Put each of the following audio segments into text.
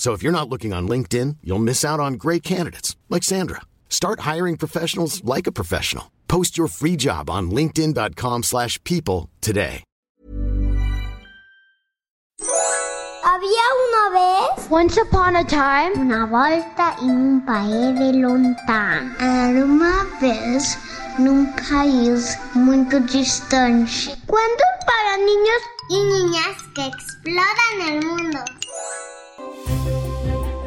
So if you're not looking on LinkedIn, you'll miss out on great candidates like Sandra. Start hiring professionals like a professional. Post your free job on linkedin.com/people slash people today. Había una vez Once upon a time, una volta en un país de lontano. Era uma vez num país muito distante. Cuentos para niños y niñas que exploran el mundo.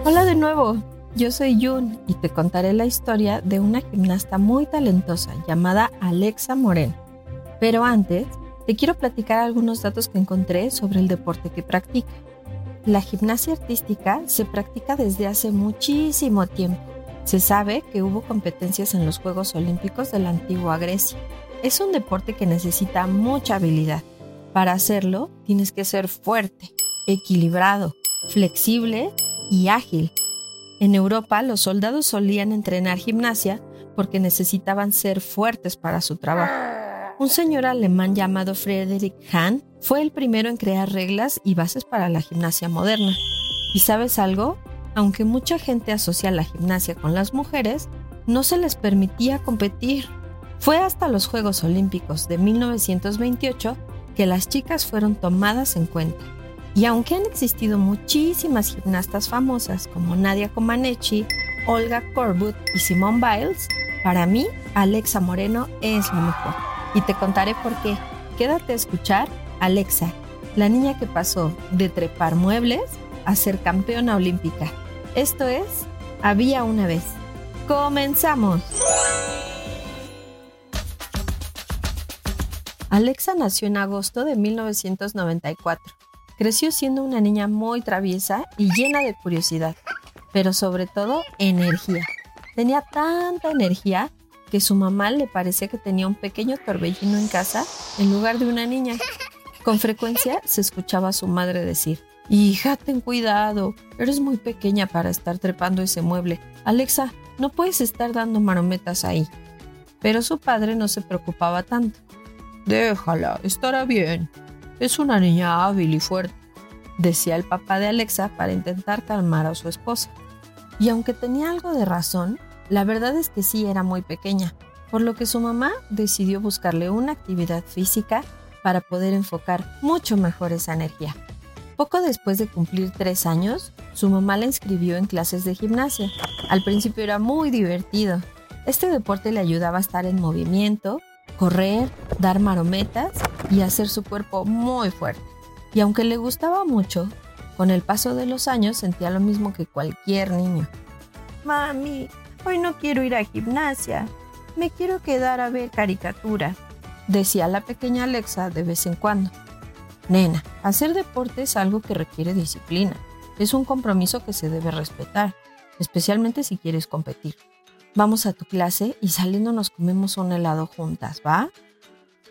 Hola de nuevo, yo soy Yun y te contaré la historia de una gimnasta muy talentosa llamada Alexa Moreno. Pero antes, te quiero platicar algunos datos que encontré sobre el deporte que practica. La gimnasia artística se practica desde hace muchísimo tiempo. Se sabe que hubo competencias en los Juegos Olímpicos de la antigua Grecia. Es un deporte que necesita mucha habilidad. Para hacerlo, tienes que ser fuerte, equilibrado, flexible y ágil. En Europa, los soldados solían entrenar gimnasia porque necesitaban ser fuertes para su trabajo. Un señor alemán llamado Friedrich Hahn fue el primero en crear reglas y bases para la gimnasia moderna. ¿Y sabes algo? Aunque mucha gente asocia la gimnasia con las mujeres, no se les permitía competir. Fue hasta los Juegos Olímpicos de 1928 que las chicas fueron tomadas en cuenta. Y aunque han existido muchísimas gimnastas famosas como Nadia Comaneci, Olga Korbut y Simone Biles, para mí Alexa Moreno es lo mejor. Y te contaré por qué. Quédate a escuchar Alexa, la niña que pasó de trepar muebles a ser campeona olímpica. Esto es Había una vez. ¡Comenzamos! Alexa nació en agosto de 1994. Creció siendo una niña muy traviesa y llena de curiosidad, pero sobre todo energía. Tenía tanta energía que su mamá le parecía que tenía un pequeño torbellino en casa en lugar de una niña. Con frecuencia se escuchaba a su madre decir, Hija, ten cuidado, eres muy pequeña para estar trepando ese mueble. Alexa, no puedes estar dando marometas ahí. Pero su padre no se preocupaba tanto. Déjala, estará bien. Es una niña hábil y fuerte, decía el papá de Alexa para intentar calmar a su esposa. Y aunque tenía algo de razón, la verdad es que sí era muy pequeña, por lo que su mamá decidió buscarle una actividad física para poder enfocar mucho mejor esa energía. Poco después de cumplir tres años, su mamá la inscribió en clases de gimnasia. Al principio era muy divertido. Este deporte le ayudaba a estar en movimiento, correr, dar marometas y hacer su cuerpo muy fuerte. Y aunque le gustaba mucho, con el paso de los años sentía lo mismo que cualquier niño. Mami, hoy no quiero ir a gimnasia. Me quiero quedar a ver caricatura, decía la pequeña Alexa de vez en cuando. Nena, hacer deporte es algo que requiere disciplina. Es un compromiso que se debe respetar, especialmente si quieres competir. Vamos a tu clase y saliendo nos comemos un helado juntas, ¿va?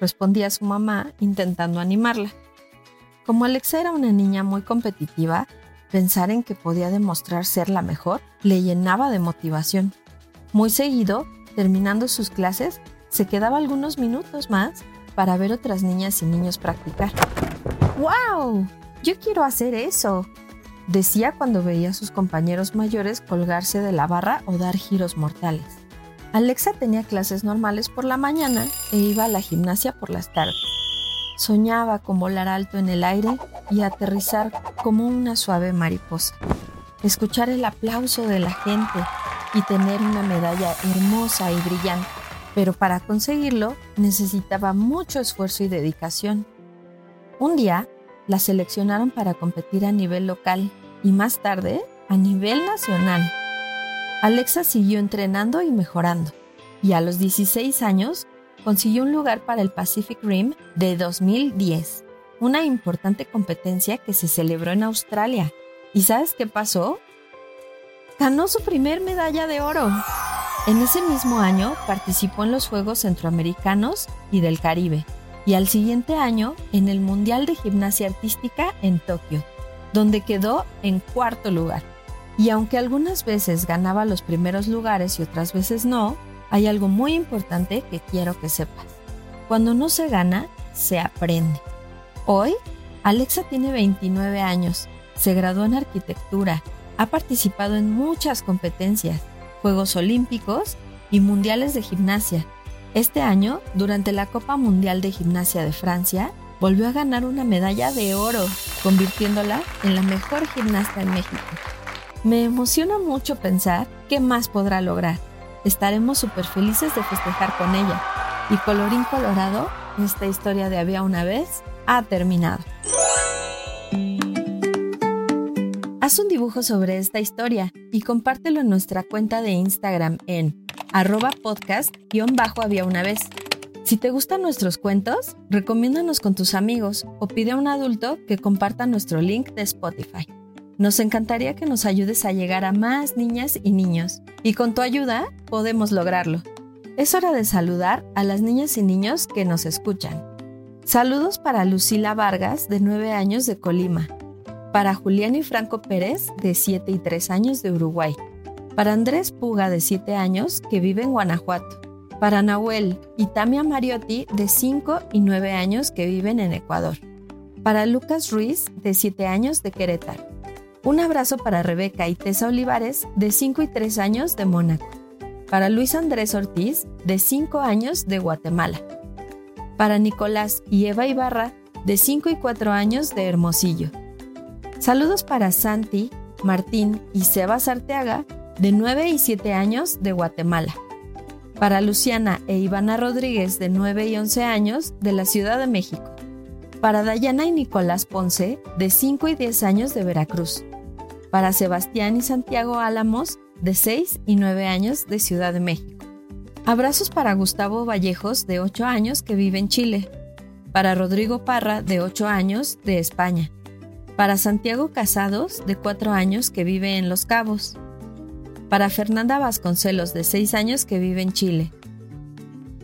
Respondía su mamá intentando animarla. Como Alexa era una niña muy competitiva, pensar en que podía demostrar ser la mejor le llenaba de motivación. Muy seguido, terminando sus clases, se quedaba algunos minutos más para ver otras niñas y niños practicar. ¡Wow! Yo quiero hacer eso, decía cuando veía a sus compañeros mayores colgarse de la barra o dar giros mortales. Alexa tenía clases normales por la mañana e iba a la gimnasia por las tardes. Soñaba con volar alto en el aire y aterrizar como una suave mariposa. Escuchar el aplauso de la gente y tener una medalla hermosa y brillante. Pero para conseguirlo necesitaba mucho esfuerzo y dedicación. Un día la seleccionaron para competir a nivel local y más tarde a nivel nacional. Alexa siguió entrenando y mejorando, y a los 16 años consiguió un lugar para el Pacific Rim de 2010, una importante competencia que se celebró en Australia. ¿Y sabes qué pasó? ganó su primer medalla de oro. En ese mismo año participó en los Juegos Centroamericanos y del Caribe y al siguiente año en el Mundial de Gimnasia Artística en Tokio, donde quedó en cuarto lugar. Y aunque algunas veces ganaba los primeros lugares y otras veces no, hay algo muy importante que quiero que sepas. Cuando no se gana, se aprende. Hoy, Alexa tiene 29 años, se graduó en arquitectura, ha participado en muchas competencias, Juegos Olímpicos y Mundiales de Gimnasia. Este año, durante la Copa Mundial de Gimnasia de Francia, volvió a ganar una medalla de oro, convirtiéndola en la mejor gimnasta en México. Me emociona mucho pensar qué más podrá lograr. Estaremos súper felices de festejar con ella. Y colorín colorado, esta historia de había una vez ha terminado. Haz un dibujo sobre esta historia y compártelo en nuestra cuenta de Instagram en arroba podcast-había una vez. Si te gustan nuestros cuentos, recomiéndanos con tus amigos o pide a un adulto que comparta nuestro link de Spotify. Nos encantaría que nos ayudes a llegar a más niñas y niños, y con tu ayuda podemos lograrlo. Es hora de saludar a las niñas y niños que nos escuchan. Saludos para Lucila Vargas, de 9 años de Colima. Para Julián y Franco Pérez, de 7 y 3 años de Uruguay. Para Andrés Puga, de 7 años, que vive en Guanajuato. Para Nahuel y Tamia Mariotti, de 5 y 9 años, que viven en Ecuador. Para Lucas Ruiz, de 7 años, de Querétaro. Un abrazo para Rebeca y Tessa Olivares, de 5 y 3 años, de Mónaco. Para Luis Andrés Ortiz, de 5 años, de Guatemala para Nicolás y Eva Ibarra, de 5 y 4 años de Hermosillo. Saludos para Santi, Martín y Sebas Arteaga, de 9 y 7 años de Guatemala. Para Luciana e Ivana Rodríguez, de 9 y 11 años, de la Ciudad de México. Para Dayana y Nicolás Ponce, de 5 y 10 años de Veracruz. Para Sebastián y Santiago Álamos, de 6 y 9 años de Ciudad de México. Abrazos para Gustavo Vallejos, de 8 años, que vive en Chile. Para Rodrigo Parra, de 8 años, de España. Para Santiago Casados, de 4 años, que vive en Los Cabos. Para Fernanda Vasconcelos, de 6 años, que vive en Chile.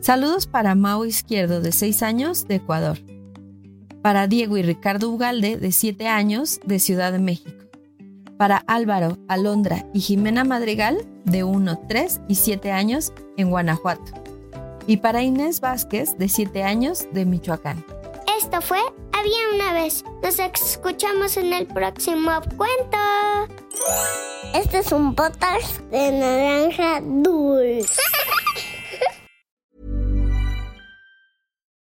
Saludos para Mau Izquierdo, de 6 años, de Ecuador. Para Diego y Ricardo Ugalde, de 7 años, de Ciudad de México para Álvaro, Alondra y Jimena Madrigal, de 1, 3 y 7 años, en Guanajuato. Y para Inés Vázquez, de 7 años, de Michoacán. Esto fue Había una vez. Nos escuchamos en el próximo cuento. Este es un podcast de naranja dulce.